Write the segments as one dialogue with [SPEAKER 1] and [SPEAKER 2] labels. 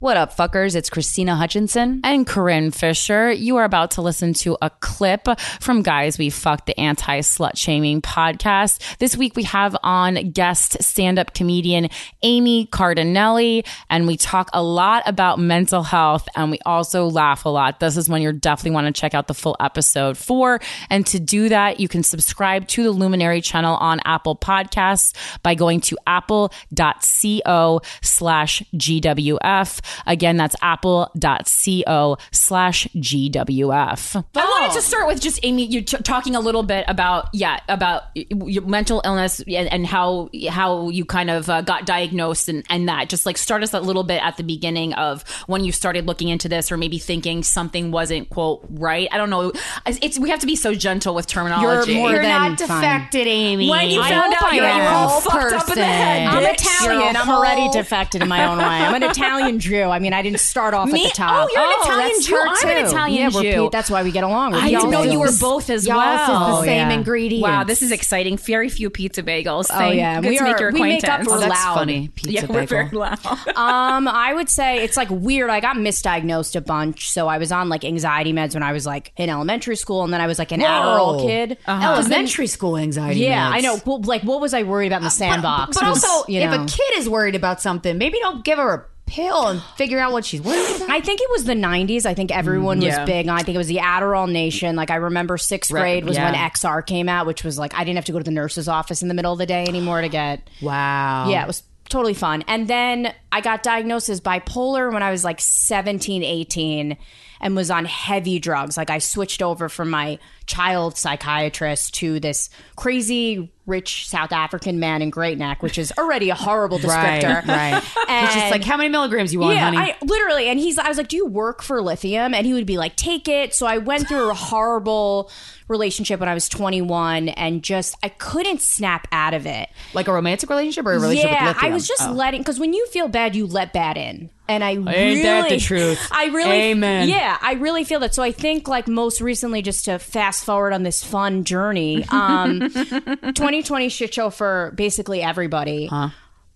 [SPEAKER 1] What up, fuckers? It's Krystyna Hutchinson and Corinne Fisher. You are about to listen to a clip from Guys We Fucked, the anti slut shaming podcast. This week we have on guest stand up comedian Amy Cardinale, and we talk a lot about mental health and we also laugh a lot. This is when you definitely want to check out the full episode for. And to do that, you can subscribe to the Luminary channel on Apple Podcasts by going to apple.co slash GWF. Again, that's apple.co slash GWF.
[SPEAKER 2] I wanted to start with just Amy, you t- talking a little bit about yeah about your mental illness and, and how how you kind of uh, got diagnosed and, and that. Just like start us a little bit at the beginning of when you started looking into this, or maybe thinking something wasn't quote right. I don't know. It's, it's we have to be so gentle with terminology.
[SPEAKER 1] You're more
[SPEAKER 3] You're
[SPEAKER 1] than
[SPEAKER 3] not
[SPEAKER 1] fine.
[SPEAKER 3] defected, Amy.
[SPEAKER 2] When you
[SPEAKER 1] I
[SPEAKER 2] found
[SPEAKER 1] hope
[SPEAKER 2] out
[SPEAKER 1] I
[SPEAKER 2] you
[SPEAKER 1] am.
[SPEAKER 2] were all
[SPEAKER 1] Whole
[SPEAKER 2] fucked up in the head.
[SPEAKER 1] I'm. Italian.
[SPEAKER 2] You're a
[SPEAKER 1] I'm already
[SPEAKER 2] whole-
[SPEAKER 1] defected in my own way. I'm an Italian Jew. I mean, I didn't start off
[SPEAKER 2] Me?
[SPEAKER 1] at the top.
[SPEAKER 2] Oh, you're an Italian oh,
[SPEAKER 1] that's
[SPEAKER 2] Jew.
[SPEAKER 1] her
[SPEAKER 2] I'm an
[SPEAKER 1] too.
[SPEAKER 2] Italian
[SPEAKER 1] yeah, we're
[SPEAKER 2] Jew.
[SPEAKER 1] Pete. That's why we get along. We're
[SPEAKER 2] I didn't know you were
[SPEAKER 1] Bagels.
[SPEAKER 2] both as
[SPEAKER 3] Y'all
[SPEAKER 2] well.
[SPEAKER 3] is the
[SPEAKER 1] Oh,
[SPEAKER 3] same
[SPEAKER 1] yeah.
[SPEAKER 3] ingredients.
[SPEAKER 2] Wow, this is exciting. Very few pizza bagels.
[SPEAKER 1] Oh yeah,
[SPEAKER 2] good
[SPEAKER 1] we
[SPEAKER 2] to make
[SPEAKER 1] are.
[SPEAKER 2] your
[SPEAKER 1] we make up
[SPEAKER 2] acquaintance.
[SPEAKER 1] for
[SPEAKER 3] Oh, that's
[SPEAKER 1] loud.
[SPEAKER 3] funny. Pizza
[SPEAKER 2] yeah, we're
[SPEAKER 3] bagel.
[SPEAKER 2] very loud.
[SPEAKER 1] Um, I would say it's like weird. I got misdiagnosed a bunch. So I was on like anxiety meds when I was like in elementary school, and then I was like an Adderall kid. Uh-huh.
[SPEAKER 3] Uh, elementary school anxiety.
[SPEAKER 1] Yeah,
[SPEAKER 3] meds.
[SPEAKER 1] I know. Well, like, what was I worried about in the sandbox?
[SPEAKER 3] But, but
[SPEAKER 1] was,
[SPEAKER 3] also,
[SPEAKER 1] you
[SPEAKER 3] if a kid is worried about something, maybe don't give her a pill and figure out what she's worried.
[SPEAKER 1] I think it was the 90s. I think everyone was big on. I think it was the Adderall Nation. Like I remember sixth
[SPEAKER 3] Right,
[SPEAKER 1] grade was when. XR came out, which was like I didn't have to go to the nurse's office in the middle of the day anymore to get.
[SPEAKER 3] Wow.
[SPEAKER 1] Yeah, it was totally fun. And then I got diagnosed as bipolar when I was like 17, 18 and was on heavy drugs. Like I switched over from my child psychiatrist to this crazy rich South African man in Great Neck, which is already a horrible
[SPEAKER 3] Right,
[SPEAKER 1] descriptor.
[SPEAKER 3] right.
[SPEAKER 1] And
[SPEAKER 3] It's just like, how many milligrams you want,
[SPEAKER 1] yeah,
[SPEAKER 3] honey?
[SPEAKER 1] I literally, and he's, I was like, "Do you work for lithium?" And he would be like, "Take it." So I went through a horrible relationship when I was 21, and just I couldn't snap out of it.
[SPEAKER 3] like a romantic relationship or a relationship
[SPEAKER 1] yeah,
[SPEAKER 3] with lithium?
[SPEAKER 1] Yeah, I was just
[SPEAKER 3] Oh.
[SPEAKER 1] letting because when you feel bad, you let bad in, and I
[SPEAKER 3] Ain't
[SPEAKER 1] really,
[SPEAKER 3] that the truth?
[SPEAKER 1] I really,
[SPEAKER 3] Amen.
[SPEAKER 1] Yeah, I really feel that. So I think like most recently, just to fast forward on this fun journey, um, 2020 shit show for basically everybody.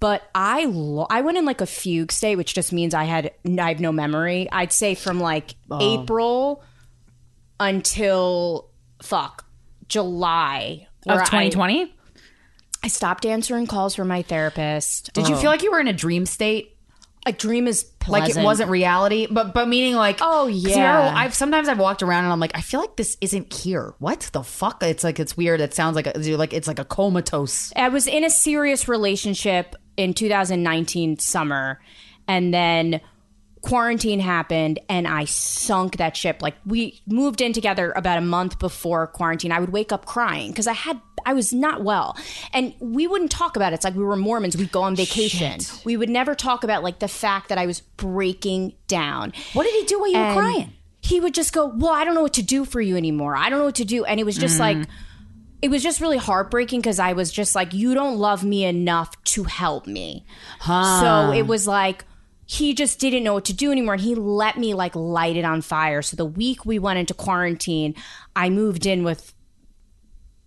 [SPEAKER 1] But I lo- I went in like a fugue state, which just means I had I have no memory. I'd say from like
[SPEAKER 3] Oh.
[SPEAKER 1] April until fuck July
[SPEAKER 2] Of
[SPEAKER 1] where I-
[SPEAKER 2] 2020?
[SPEAKER 1] I stopped answering calls from my therapist.
[SPEAKER 3] Did you oh. feel like you were in a dream state?
[SPEAKER 1] A dream is
[SPEAKER 3] Like it wasn't reality, but but meaning like
[SPEAKER 1] oh yeah.
[SPEAKER 3] I've sometimes I've walked around and I'm like I feel like this isn't here. What the fuck? It's like it's weird. It sounds like a, like it's like a comatose.
[SPEAKER 1] I was in a serious relationship in 2019 summer, and then quarantine happened, and I sunk that ship. Like we moved in together about a month before quarantine. I would wake up crying because I had I was not well, and we wouldn't talk about it. It's like we were Mormons. We'd go on vacation. We would never talk about like the fact that I was breaking down.
[SPEAKER 3] What did he do while you were crying?
[SPEAKER 1] He would just go, Well, I don't know what to do for you anymore. I don't know what to do. And it was just like, mm. it was just really heartbreaking because I was just like, You don't love me enough to help me. So it was like, he just didn't know what to do anymore. And he let me like light it on fire. So the week we went into quarantine, I moved in with,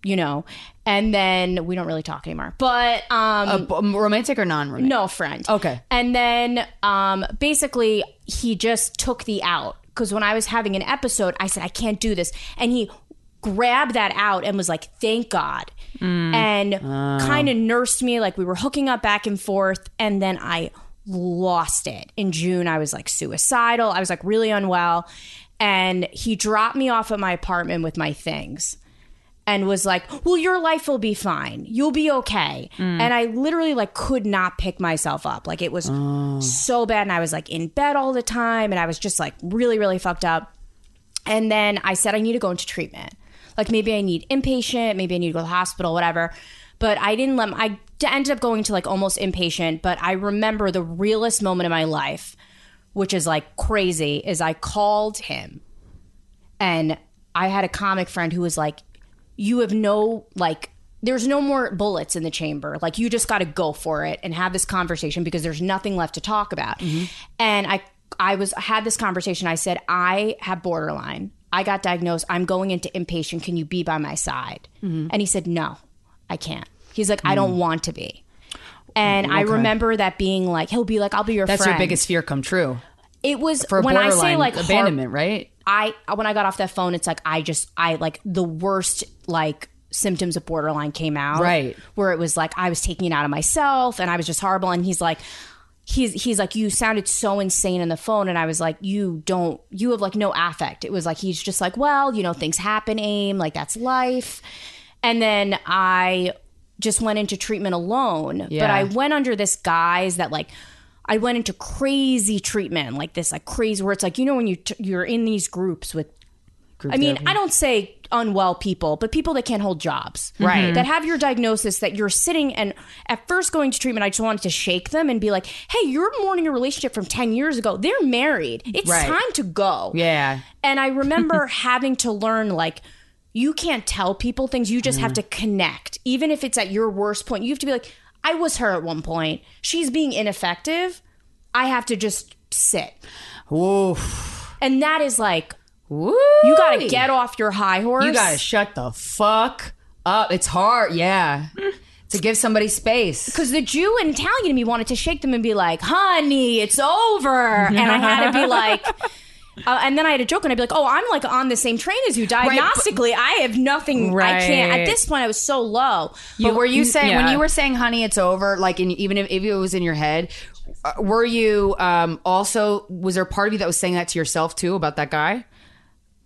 [SPEAKER 1] you know, and then we don't really talk anymore. But um
[SPEAKER 3] A b- romantic or non-romantic?
[SPEAKER 1] no friend.
[SPEAKER 3] Okay.
[SPEAKER 1] And then um basically he just took the out because when I was having an episode, I said I can't do this, and he grabbed that out and was like, "Thank God," and kind of nursed me like we were hooking up back and forth, and then I lost it in June. I was like suicidal. I was like really unwell, and he dropped me off at my apartment with my things and was like, "Well, your life will be fine. You'll be okay." Mm. And I literally like could not pick myself up. Like it was oh. so bad and I was like in bed all the time and I was just like really really fucked up. And then I said I need to go into treatment. Like maybe I need inpatient, maybe I need to go to the hospital, whatever. But I didn't let I d- ended up going to like almost inpatient, but I remember the realest moment of my life which is like crazy, is I called him and I had a comic friend who was like, You have no, like, there's no more bullets in the chamber. Like, you just got to go for it and have this conversation because there's nothing left to talk about. Mm-hmm. And I, I was, I had this conversation. I said, I have borderline. I got diagnosed. I'm going into inpatient. Can you be by my side? Mm-hmm. And he said, No, I can't. He's like, I don't hmm. want to be. And I remember that being like, he'll be like, I'll be your friend.
[SPEAKER 3] That's
[SPEAKER 1] friend.
[SPEAKER 3] your biggest fear come true
[SPEAKER 1] It was
[SPEAKER 3] for
[SPEAKER 1] when I say like
[SPEAKER 3] abandonment, right?
[SPEAKER 1] I when I got off that phone, it's like I just I like the worst like symptoms of borderline came out.
[SPEAKER 3] Right.
[SPEAKER 1] Where it was like I was taking it out of myself and I was just horrible. And he's like he's he's like, You sounded so insane in the phone. And I was like, You don't you have like no affect. It was like he's just like, Well, you know, things happen, aim, like that's life. And then I just went into treatment alone. But I went under this guise that like I went into crazy treatment, like this, like crazy, where it's like you know when you t- you're in these groups with. I mean, I don't say unwell people, but people that can't hold jobs,
[SPEAKER 3] Right. Mm-hmm.
[SPEAKER 1] That have your diagnosis that you're sitting and at first going to treatment, I just wanted to shake them and be like, "Hey, you're mourning a relationship from ten years ago. They're married. It's
[SPEAKER 3] Right.
[SPEAKER 1] time to go."
[SPEAKER 3] Yeah.
[SPEAKER 1] And I remember having to learn like you can't tell people things. You just have to mm. connect. Even if it's at your worst point, you have to be like, I was her at one point. She's being ineffective. I have to just sit.
[SPEAKER 3] Oof.
[SPEAKER 1] And that is like
[SPEAKER 3] Woo.
[SPEAKER 1] you got to get off your high horse.
[SPEAKER 3] You gotta shut the fuck up. It's hard, yeah. to give somebody space.
[SPEAKER 1] because the Jew and Italian in me wanted to shake them and be like, "Honey, it's over," and I had to be like. Uh, and then I had a joke, and I'd be like, "Oh, I'm like on the same train as you. Diagnostically, I have nothing. I can't. At this point, I was so low.
[SPEAKER 3] but were you saying when you were saying honey it's over like in, even if, if it was in your head uh, were you um also was there a part of you that was saying that to yourself too about that guy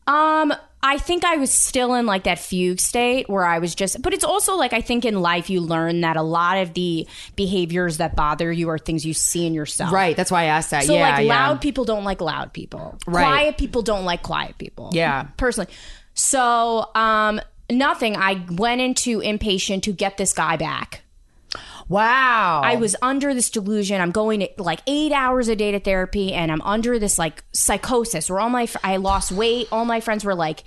[SPEAKER 1] Um, I think I was still in like that fugue state where I was just, but it's also like I think in life you learn that a lot of the behaviors that bother you are things you see in yourself.
[SPEAKER 3] right that's why i asked that
[SPEAKER 1] So
[SPEAKER 3] yeah
[SPEAKER 1] like
[SPEAKER 3] yeah.
[SPEAKER 1] loud people don't like loud people.
[SPEAKER 3] Right.
[SPEAKER 1] Quiet people don't like quiet people.
[SPEAKER 3] Yeah.
[SPEAKER 1] Personally. So um nothing. I went into inpatient to get this guy back.
[SPEAKER 3] Wow
[SPEAKER 1] I was under this delusion. I'm going to like eight hours a day to therapy, and I'm under this like psychosis where all my fr- I lost weight. All my friends were like,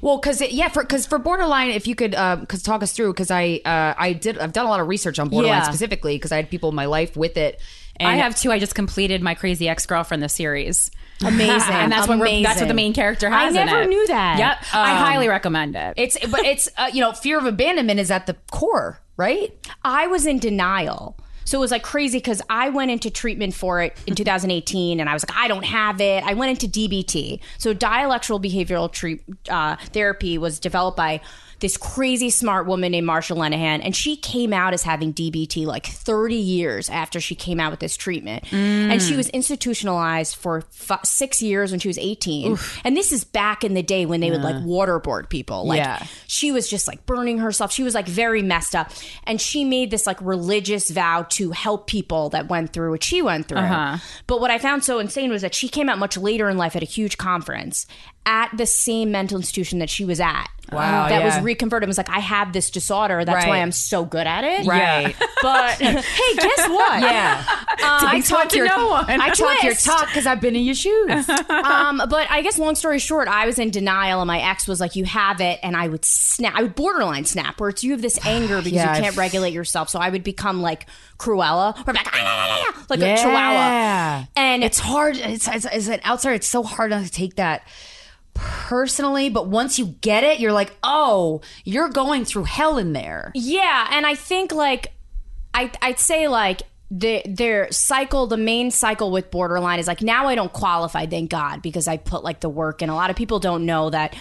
[SPEAKER 3] Well, because yeah, for because for borderline, if you could, because talk us through, because I uh, I did I've done a lot of research on borderline
[SPEAKER 1] Yeah.
[SPEAKER 3] specifically because I had people in my life with it. And
[SPEAKER 2] I have two. I just completed my crazy ex girlfriend the series.
[SPEAKER 1] amazing,
[SPEAKER 2] and that's what we're, that's what the main character
[SPEAKER 1] I
[SPEAKER 2] has. in
[SPEAKER 1] never
[SPEAKER 2] it.
[SPEAKER 1] knew that.
[SPEAKER 2] Yep, I highly recommend it.
[SPEAKER 3] It's but it's uh, you know fear of abandonment is at the core, right?
[SPEAKER 1] I was in denial. So it was like crazy because I went into treatment for it in 2018 and I was like, I don't have it. I went into DBT. So dialectical behavioral uh, therapy was developed by this crazy smart woman named Marsha Linehan. And she came out as having DBT like 30 years after she came out with this treatment. And she was institutionalized for f- six years when she was 18. And this is back in the day when they would like waterboard people. Like
[SPEAKER 3] Yeah.
[SPEAKER 1] she was just like burning herself. She was like very messed up. And she made this like religious vow to help people that went through what she went through. Uh-huh. But what I found so insane was that she came out much later in life at a huge conference at the same mental institution that she was at.
[SPEAKER 3] Wow,
[SPEAKER 1] That was reconverted. It was like, I have this disorder. That's why I'm so good at it.
[SPEAKER 3] Right.
[SPEAKER 1] But hey, guess what?
[SPEAKER 3] Yeah. I talk your
[SPEAKER 2] no one.
[SPEAKER 3] I talk your talk because I've been in your shoes.
[SPEAKER 1] um, but I guess long story short, I was in denial, and my ex was like, "You have it," and I would snap. I would borderline snap, where it's you have this anger because
[SPEAKER 3] Yeah,
[SPEAKER 1] you
[SPEAKER 3] I've-
[SPEAKER 1] can't regulate yourself. So I would become like Cruella, or like, "Ah, ah, ah, ah," a chihuahua. And
[SPEAKER 3] it's hard. It's, it's as an outsider, it's so hard not to take that personally. But once you get it, you're like, oh, you're going through hell in there.
[SPEAKER 1] Yeah, and I think like I I'd say like the their cycle, the main cycle with borderline is like now I don't qualify, thank God, because I put like the work and A lot of people don't know that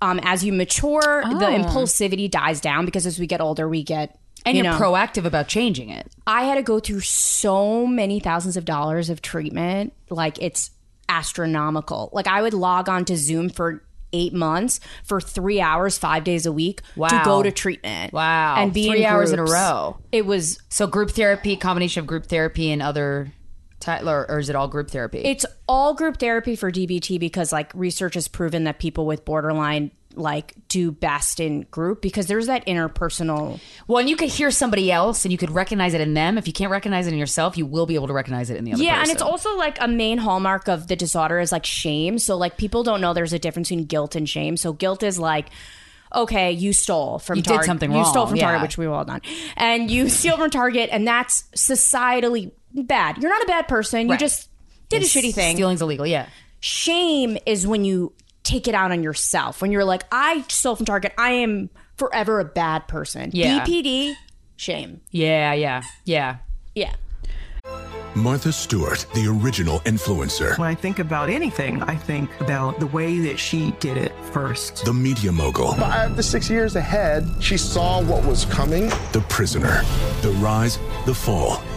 [SPEAKER 1] um, as you mature, the impulsivity dies down because as we get older, we get
[SPEAKER 3] And
[SPEAKER 1] you know,
[SPEAKER 3] proactive about changing it.
[SPEAKER 1] I had to go through so many thousands of dollars of treatment. Like it's astronomical. Like I would log on to Zoom for eight months for three hours, five days a week to go to treatment.
[SPEAKER 3] Wow.
[SPEAKER 1] And be
[SPEAKER 3] Three
[SPEAKER 1] in
[SPEAKER 3] hours in a row.
[SPEAKER 1] It was
[SPEAKER 3] So group therapy, combination of group therapy and other, ty- or, or is it all group therapy?
[SPEAKER 1] it's all group therapy for DBT because like research has proven that people with borderline like do best in group because there's that interpersonal
[SPEAKER 3] Well, and you could hear somebody else and you could recognize it in them. If you can't recognize it in yourself, you will be able to recognize it in the other person.
[SPEAKER 1] yeah
[SPEAKER 3] person.
[SPEAKER 1] and it's also like a main hallmark of the disorder is like shame so like people don't know there's a difference between guilt and shame so guilt is like okay you stole from
[SPEAKER 3] You did
[SPEAKER 1] Target.
[SPEAKER 3] something
[SPEAKER 1] you stole
[SPEAKER 3] wrong,
[SPEAKER 1] from target which we've all done and you steal from target and that's societally bad you're not a bad person you just did a shitty thing
[SPEAKER 3] Stealing's illegal, yeah.
[SPEAKER 1] shame is when you take it out on yourself when you're like i stole from target i am forever a bad person
[SPEAKER 3] Yeah.
[SPEAKER 1] bpd shame
[SPEAKER 3] Yeah, yeah, yeah.
[SPEAKER 1] yeah
[SPEAKER 4] Martha Stewart, the original influencer.
[SPEAKER 5] When I think about anything, I think about the way that she did it first.
[SPEAKER 4] The media mogul.
[SPEAKER 6] Five to six years ahead, she saw what was coming.
[SPEAKER 4] The prisoner. The rise, the fall,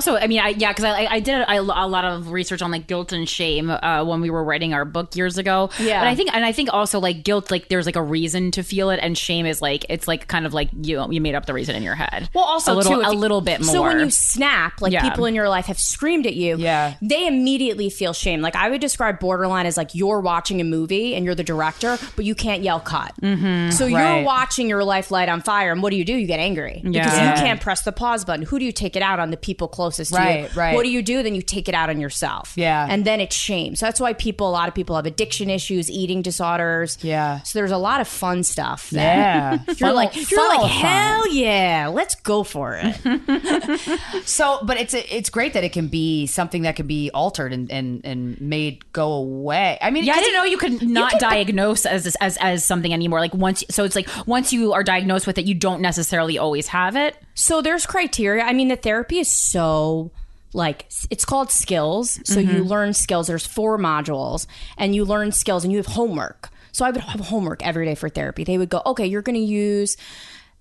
[SPEAKER 2] Also, I mean, I, yeah, because I, I did a, a lot of research on like guilt and shame uh, when we were writing our book years ago.
[SPEAKER 1] Yeah.
[SPEAKER 2] and I think, and I think also like guilt, like there's like a reason to feel it, and shame is like it's like kind of like you you made up the reason in your head.
[SPEAKER 1] Well, also
[SPEAKER 2] a little,
[SPEAKER 1] too,
[SPEAKER 2] a little bit more.
[SPEAKER 1] So when you snap, like
[SPEAKER 2] Yeah.
[SPEAKER 1] people in your life have screamed at you,
[SPEAKER 3] Yeah.
[SPEAKER 1] they immediately feel shame. Like I would describe borderline as like you're watching a movie and you're the director, but you can't yell cut. Mm-hmm. So you're watching your life light on fire, and what do you do? You get angry because
[SPEAKER 2] Yeah.
[SPEAKER 1] you can't press the pause button. Who do you take it out on? The people closest to
[SPEAKER 3] Right,
[SPEAKER 1] you.
[SPEAKER 3] right.
[SPEAKER 1] What do you do? Then you take it out on yourself.
[SPEAKER 3] Yeah.
[SPEAKER 1] and then it's shame. So that's why people, a lot of people have addiction issues, eating disorders.
[SPEAKER 3] Yeah.
[SPEAKER 1] So there's a lot of fun stuff.
[SPEAKER 3] Yeah.
[SPEAKER 1] You're like, you're like,
[SPEAKER 3] fun.
[SPEAKER 1] hell yeah, let's go for it.
[SPEAKER 3] So, but it's it's great that it can be something that can be altered and and, and made go away. I mean,
[SPEAKER 2] Yeah, I didn't know you could not
[SPEAKER 3] can-
[SPEAKER 2] diagnose as as as something anymore. Like once, so it's like once you are diagnosed with it, you don't necessarily always have it.
[SPEAKER 1] So there's criteria. I mean, the therapy is so like it's called skills. So you mm-hmm. learn skills. There's four modules, and you learn skills, and you have homework. So I would have homework every day for therapy. They would go, okay, you're going to use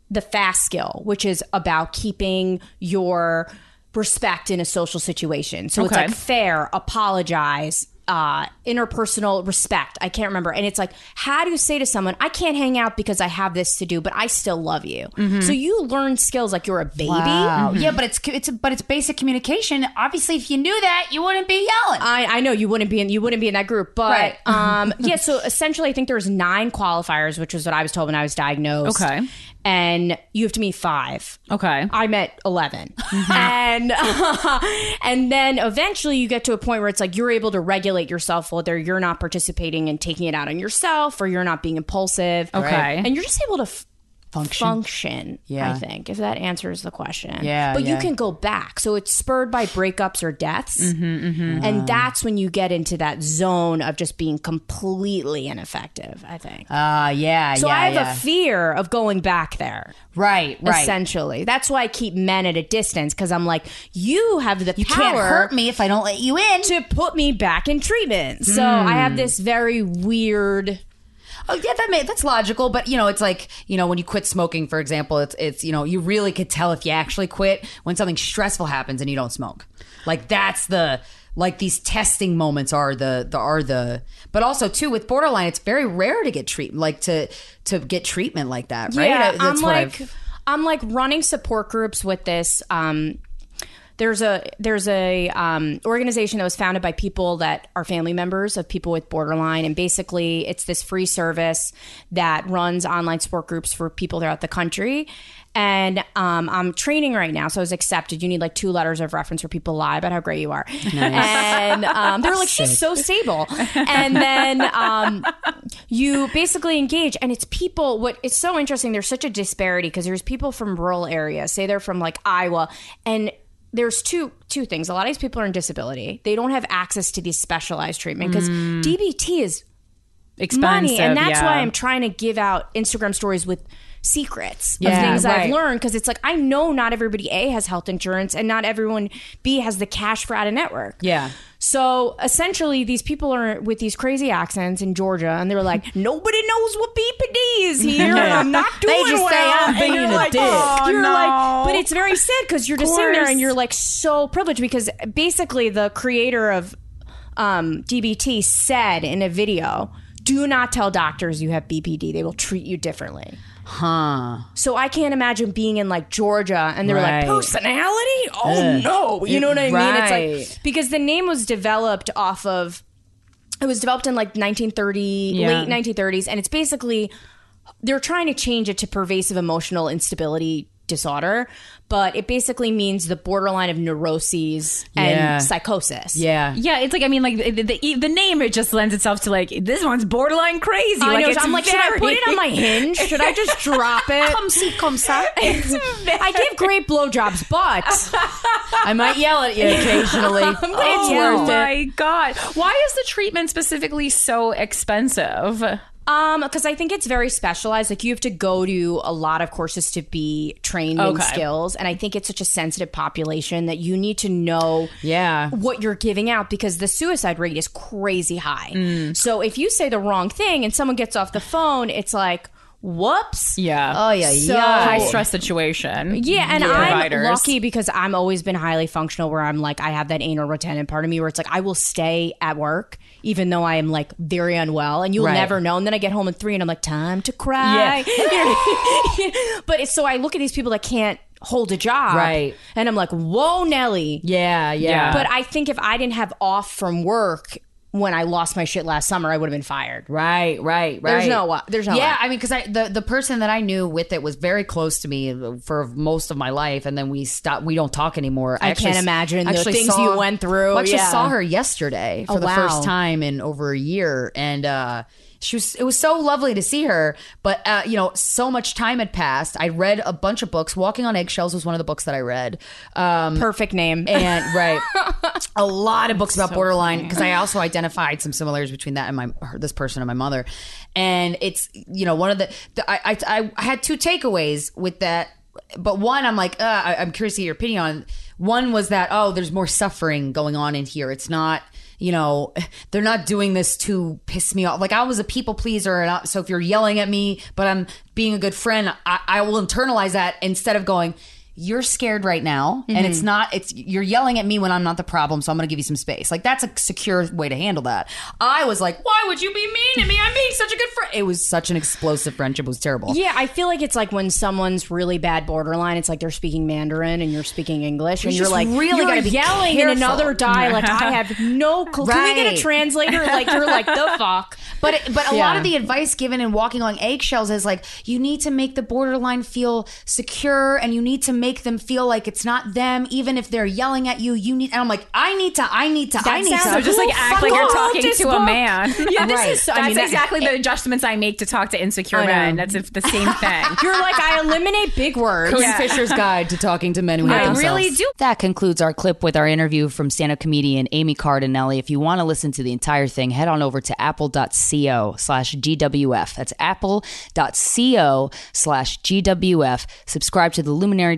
[SPEAKER 1] the fast skill, which is about keeping your respect in a social situation. So it's like fair, apologize, uh, interpersonal respect. I can't remember. And it's like, how do you say to someone, I can't hang out because I have this to do, but I still love you. So you learn skills like you're a baby.
[SPEAKER 3] Wow. Yeah, but it's it's but it's basic communication. Obviously, if you knew that, you wouldn't be yelling.
[SPEAKER 1] I, I know you wouldn't be in you wouldn't be in that group, but
[SPEAKER 3] Right.
[SPEAKER 1] um, yeah. So essentially, I think there's nine qualifiers, which was what I was told when I was diagnosed.
[SPEAKER 2] Okay.
[SPEAKER 1] And you have to meet five.
[SPEAKER 2] Okay.
[SPEAKER 1] I met 11. Mm-hmm. And and then eventually you get to a point where it's like you're able to regulate yourself whether you're not participating and taking it out on yourself or you're not being impulsive.
[SPEAKER 2] Okay.
[SPEAKER 1] And you're just able to f-
[SPEAKER 3] Function.
[SPEAKER 1] function,
[SPEAKER 3] Yeah.
[SPEAKER 1] I think, if that answers the question.
[SPEAKER 3] Yeah,
[SPEAKER 1] But you can go back. So it's spurred by breakups or deaths.
[SPEAKER 3] Mm-hmm,
[SPEAKER 1] And that's when you get into that zone of just being completely ineffective, I think.
[SPEAKER 3] Ah, yeah,
[SPEAKER 1] so
[SPEAKER 3] yeah,
[SPEAKER 1] I have
[SPEAKER 3] yeah.
[SPEAKER 1] a fear of going back there
[SPEAKER 3] right, right.
[SPEAKER 1] essentially. That's why I keep men at a distance because I'm like, you have the
[SPEAKER 3] You
[SPEAKER 1] power
[SPEAKER 3] can't hurt me if I don't let you in.
[SPEAKER 1] to put me back in treatment. So I have this very weird.
[SPEAKER 3] Oh yeah, that may, that's logical, but you know, it's like you know when you quit smoking, for example, it's it's you know you really could tell if you actually quit when something stressful happens and you don't smoke. Like that's the like these testing moments are the the are the but also too with borderline, it's very rare to get treatment like to to get treatment like that, right?
[SPEAKER 1] Yeah, I'm
[SPEAKER 3] what
[SPEAKER 1] like,
[SPEAKER 3] I've-
[SPEAKER 1] I'm like running support groups with this. Um, there's a there's a um, organization that was founded by people that are family members of people with borderline, and basically it's this free service that runs online support groups for people throughout the country. And um, I'm training right now, so I was accepted. You need like two letters of reference where people lie about how great you are, and um, they're like, "She's so stable." And then um, you basically engage, and it's people. What it's so interesting. There's such a disparity because there's people from rural areas. Say they're from like Iowa, and there's two two things. A lot of these people are in disability. They don't have access to these specialized treatment because mm. DBT is
[SPEAKER 2] Expensive.
[SPEAKER 1] money, and that's
[SPEAKER 2] yeah.
[SPEAKER 1] why I'm trying to give out Instagram stories with secrets of
[SPEAKER 3] Yeah,
[SPEAKER 1] things I've learned because it's like I know not everybody A has health insurance and not everyone B has the cash for out of network.
[SPEAKER 3] Yeah.
[SPEAKER 1] So essentially, these people are with these crazy accents in Georgia, and they're like, nobody knows what BPD is here, and I'm not doing
[SPEAKER 3] just say. I'm
[SPEAKER 1] And
[SPEAKER 3] being
[SPEAKER 1] you're
[SPEAKER 3] a
[SPEAKER 1] like,
[SPEAKER 3] dick.
[SPEAKER 1] You're
[SPEAKER 2] no.
[SPEAKER 1] like, but it's very sad because you're just sitting there and you're like so privileged because basically the creator of um, DBT said in a video. do not tell doctors you have BPD. They will treat you differently.
[SPEAKER 3] Huh.
[SPEAKER 1] So I can't imagine being in like Georgia and they're
[SPEAKER 3] Right.
[SPEAKER 1] like personality. Oh no, you know what I mean? It's like because the name was developed off of. It was developed in like 1930,
[SPEAKER 2] Yeah.
[SPEAKER 1] late 1930s, and it's basically they're trying to change it to pervasive emotional instability disorder, but it basically means the borderline of neuroses and
[SPEAKER 3] Yeah.
[SPEAKER 1] psychosis.
[SPEAKER 3] Yeah.
[SPEAKER 2] Yeah, it's like I mean, like the, the, the name it just lends itself to like this one's borderline crazy.
[SPEAKER 1] I
[SPEAKER 2] like,
[SPEAKER 1] know.
[SPEAKER 2] it's
[SPEAKER 1] I'm like, should I put it on my hinge? Should I just drop it?
[SPEAKER 3] Come see, come sa.
[SPEAKER 1] I give great blowjobs, but
[SPEAKER 3] I might yell at you occasionally.
[SPEAKER 1] it's
[SPEAKER 2] Oh
[SPEAKER 1] worth it.
[SPEAKER 2] my god! Why is the treatment specifically so expensive?
[SPEAKER 1] Um, because I think it's very specialized. Like you have to go to a lot of courses to be trained in skills, and I think it's such a sensitive population that you need to know
[SPEAKER 3] Yeah.
[SPEAKER 1] what you're giving out because the suicide rate is crazy high. So if you say the wrong thing and someone gets off the phone, it's like, whoops.
[SPEAKER 2] Yeah.
[SPEAKER 3] Oh yeah.
[SPEAKER 1] So-
[SPEAKER 3] yeah.
[SPEAKER 2] High stress situation.
[SPEAKER 1] Yeah, and
[SPEAKER 2] Providers.
[SPEAKER 1] I'm lucky because I'm always been highly functional where I'm like I have that anal retention part of me where it's like I will stay at work even though I am like very unwell and you'll
[SPEAKER 3] Right.
[SPEAKER 1] never know. And then I get home at three and I'm like, time to cry. but it's so I look at these people that can't hold a job.
[SPEAKER 3] Right.
[SPEAKER 1] And I'm like, whoa, Nelly.
[SPEAKER 3] Yeah. Yeah.
[SPEAKER 1] But I think if I didn't have off from work when I lost my shit last summer, I would have been fired.
[SPEAKER 3] Right, right, right.
[SPEAKER 1] There's no wa- there's no
[SPEAKER 3] Yeah,
[SPEAKER 1] way.
[SPEAKER 3] I mean, because I the the person that I knew with it was very close to me for most of my life, and then we stopped. We don't talk anymore.
[SPEAKER 1] I
[SPEAKER 3] actually-
[SPEAKER 1] can't imagine the
[SPEAKER 3] actually
[SPEAKER 1] things you went through.
[SPEAKER 3] I actually
[SPEAKER 1] Yeah.
[SPEAKER 3] saw her yesterday for
[SPEAKER 1] Oh,
[SPEAKER 3] the
[SPEAKER 1] wow.
[SPEAKER 3] first time in over a year, and uh, she was. It was so lovely to see her, but uh, you know, so much time had passed. I read a bunch of books. Walking on Eggshells was one of the books that I read. Um,
[SPEAKER 1] Perfect name.
[SPEAKER 3] and right a lot of books about borderline because i also identified some similarities between that and my her, this person and my mother and it's you know one of the, the I, I i had two takeaways with that but one i'm like uh, I, i'm curious to get your opinion on one was that oh there's more suffering going on in here. It's not you know they're not doing this to piss me off. Like i was a people pleaser and I, so if you're yelling at me but i'm being a good friend i, I will internalize that instead of going you're scared right now and it's mm-hmm. not it's you're yelling at me when i'm not the problem so i'm gonna give you some space like that's a secure way to handle that i was like why would you be mean to me i'm being such a good friend it was such an explosive friendship it was terrible
[SPEAKER 1] Yeah, I feel like it's like when someone's really bad borderline, it's like they're speaking Mandarin and you're speaking English, and
[SPEAKER 3] You
[SPEAKER 1] you're like
[SPEAKER 3] really
[SPEAKER 1] you're yelling in another dialect. I have no clue. Can we get a translator? Like you're like the fuck.
[SPEAKER 3] But it, but a
[SPEAKER 1] Yeah.
[SPEAKER 3] lot of the advice given in walking on eggshells is like you need to make the borderline feel secure and you need to make them feel like it's not them even if they're yelling at you you need and I'm like I need to I need to I need
[SPEAKER 1] sounds
[SPEAKER 3] to
[SPEAKER 2] So just like
[SPEAKER 1] Who
[SPEAKER 2] act like you're talking
[SPEAKER 1] this
[SPEAKER 2] to a man.
[SPEAKER 1] Yeah, this
[SPEAKER 3] Right.
[SPEAKER 1] is. I
[SPEAKER 2] That's
[SPEAKER 1] mean, that-
[SPEAKER 2] exactly the adjustments I make to talk to insecure men. That's if the same thing.
[SPEAKER 1] You're like I eliminate big words.
[SPEAKER 3] Corinne Fisher's Guide to Talking to Men Who
[SPEAKER 2] I
[SPEAKER 3] Themselves.
[SPEAKER 2] really do.
[SPEAKER 3] That concludes our clip with our interview from stand-up comedian Amy Cardinale. If you want to listen to the entire thing, head on over to apple.co slash GWF. That's apple.co slash GWF. Subscribe to the Luminary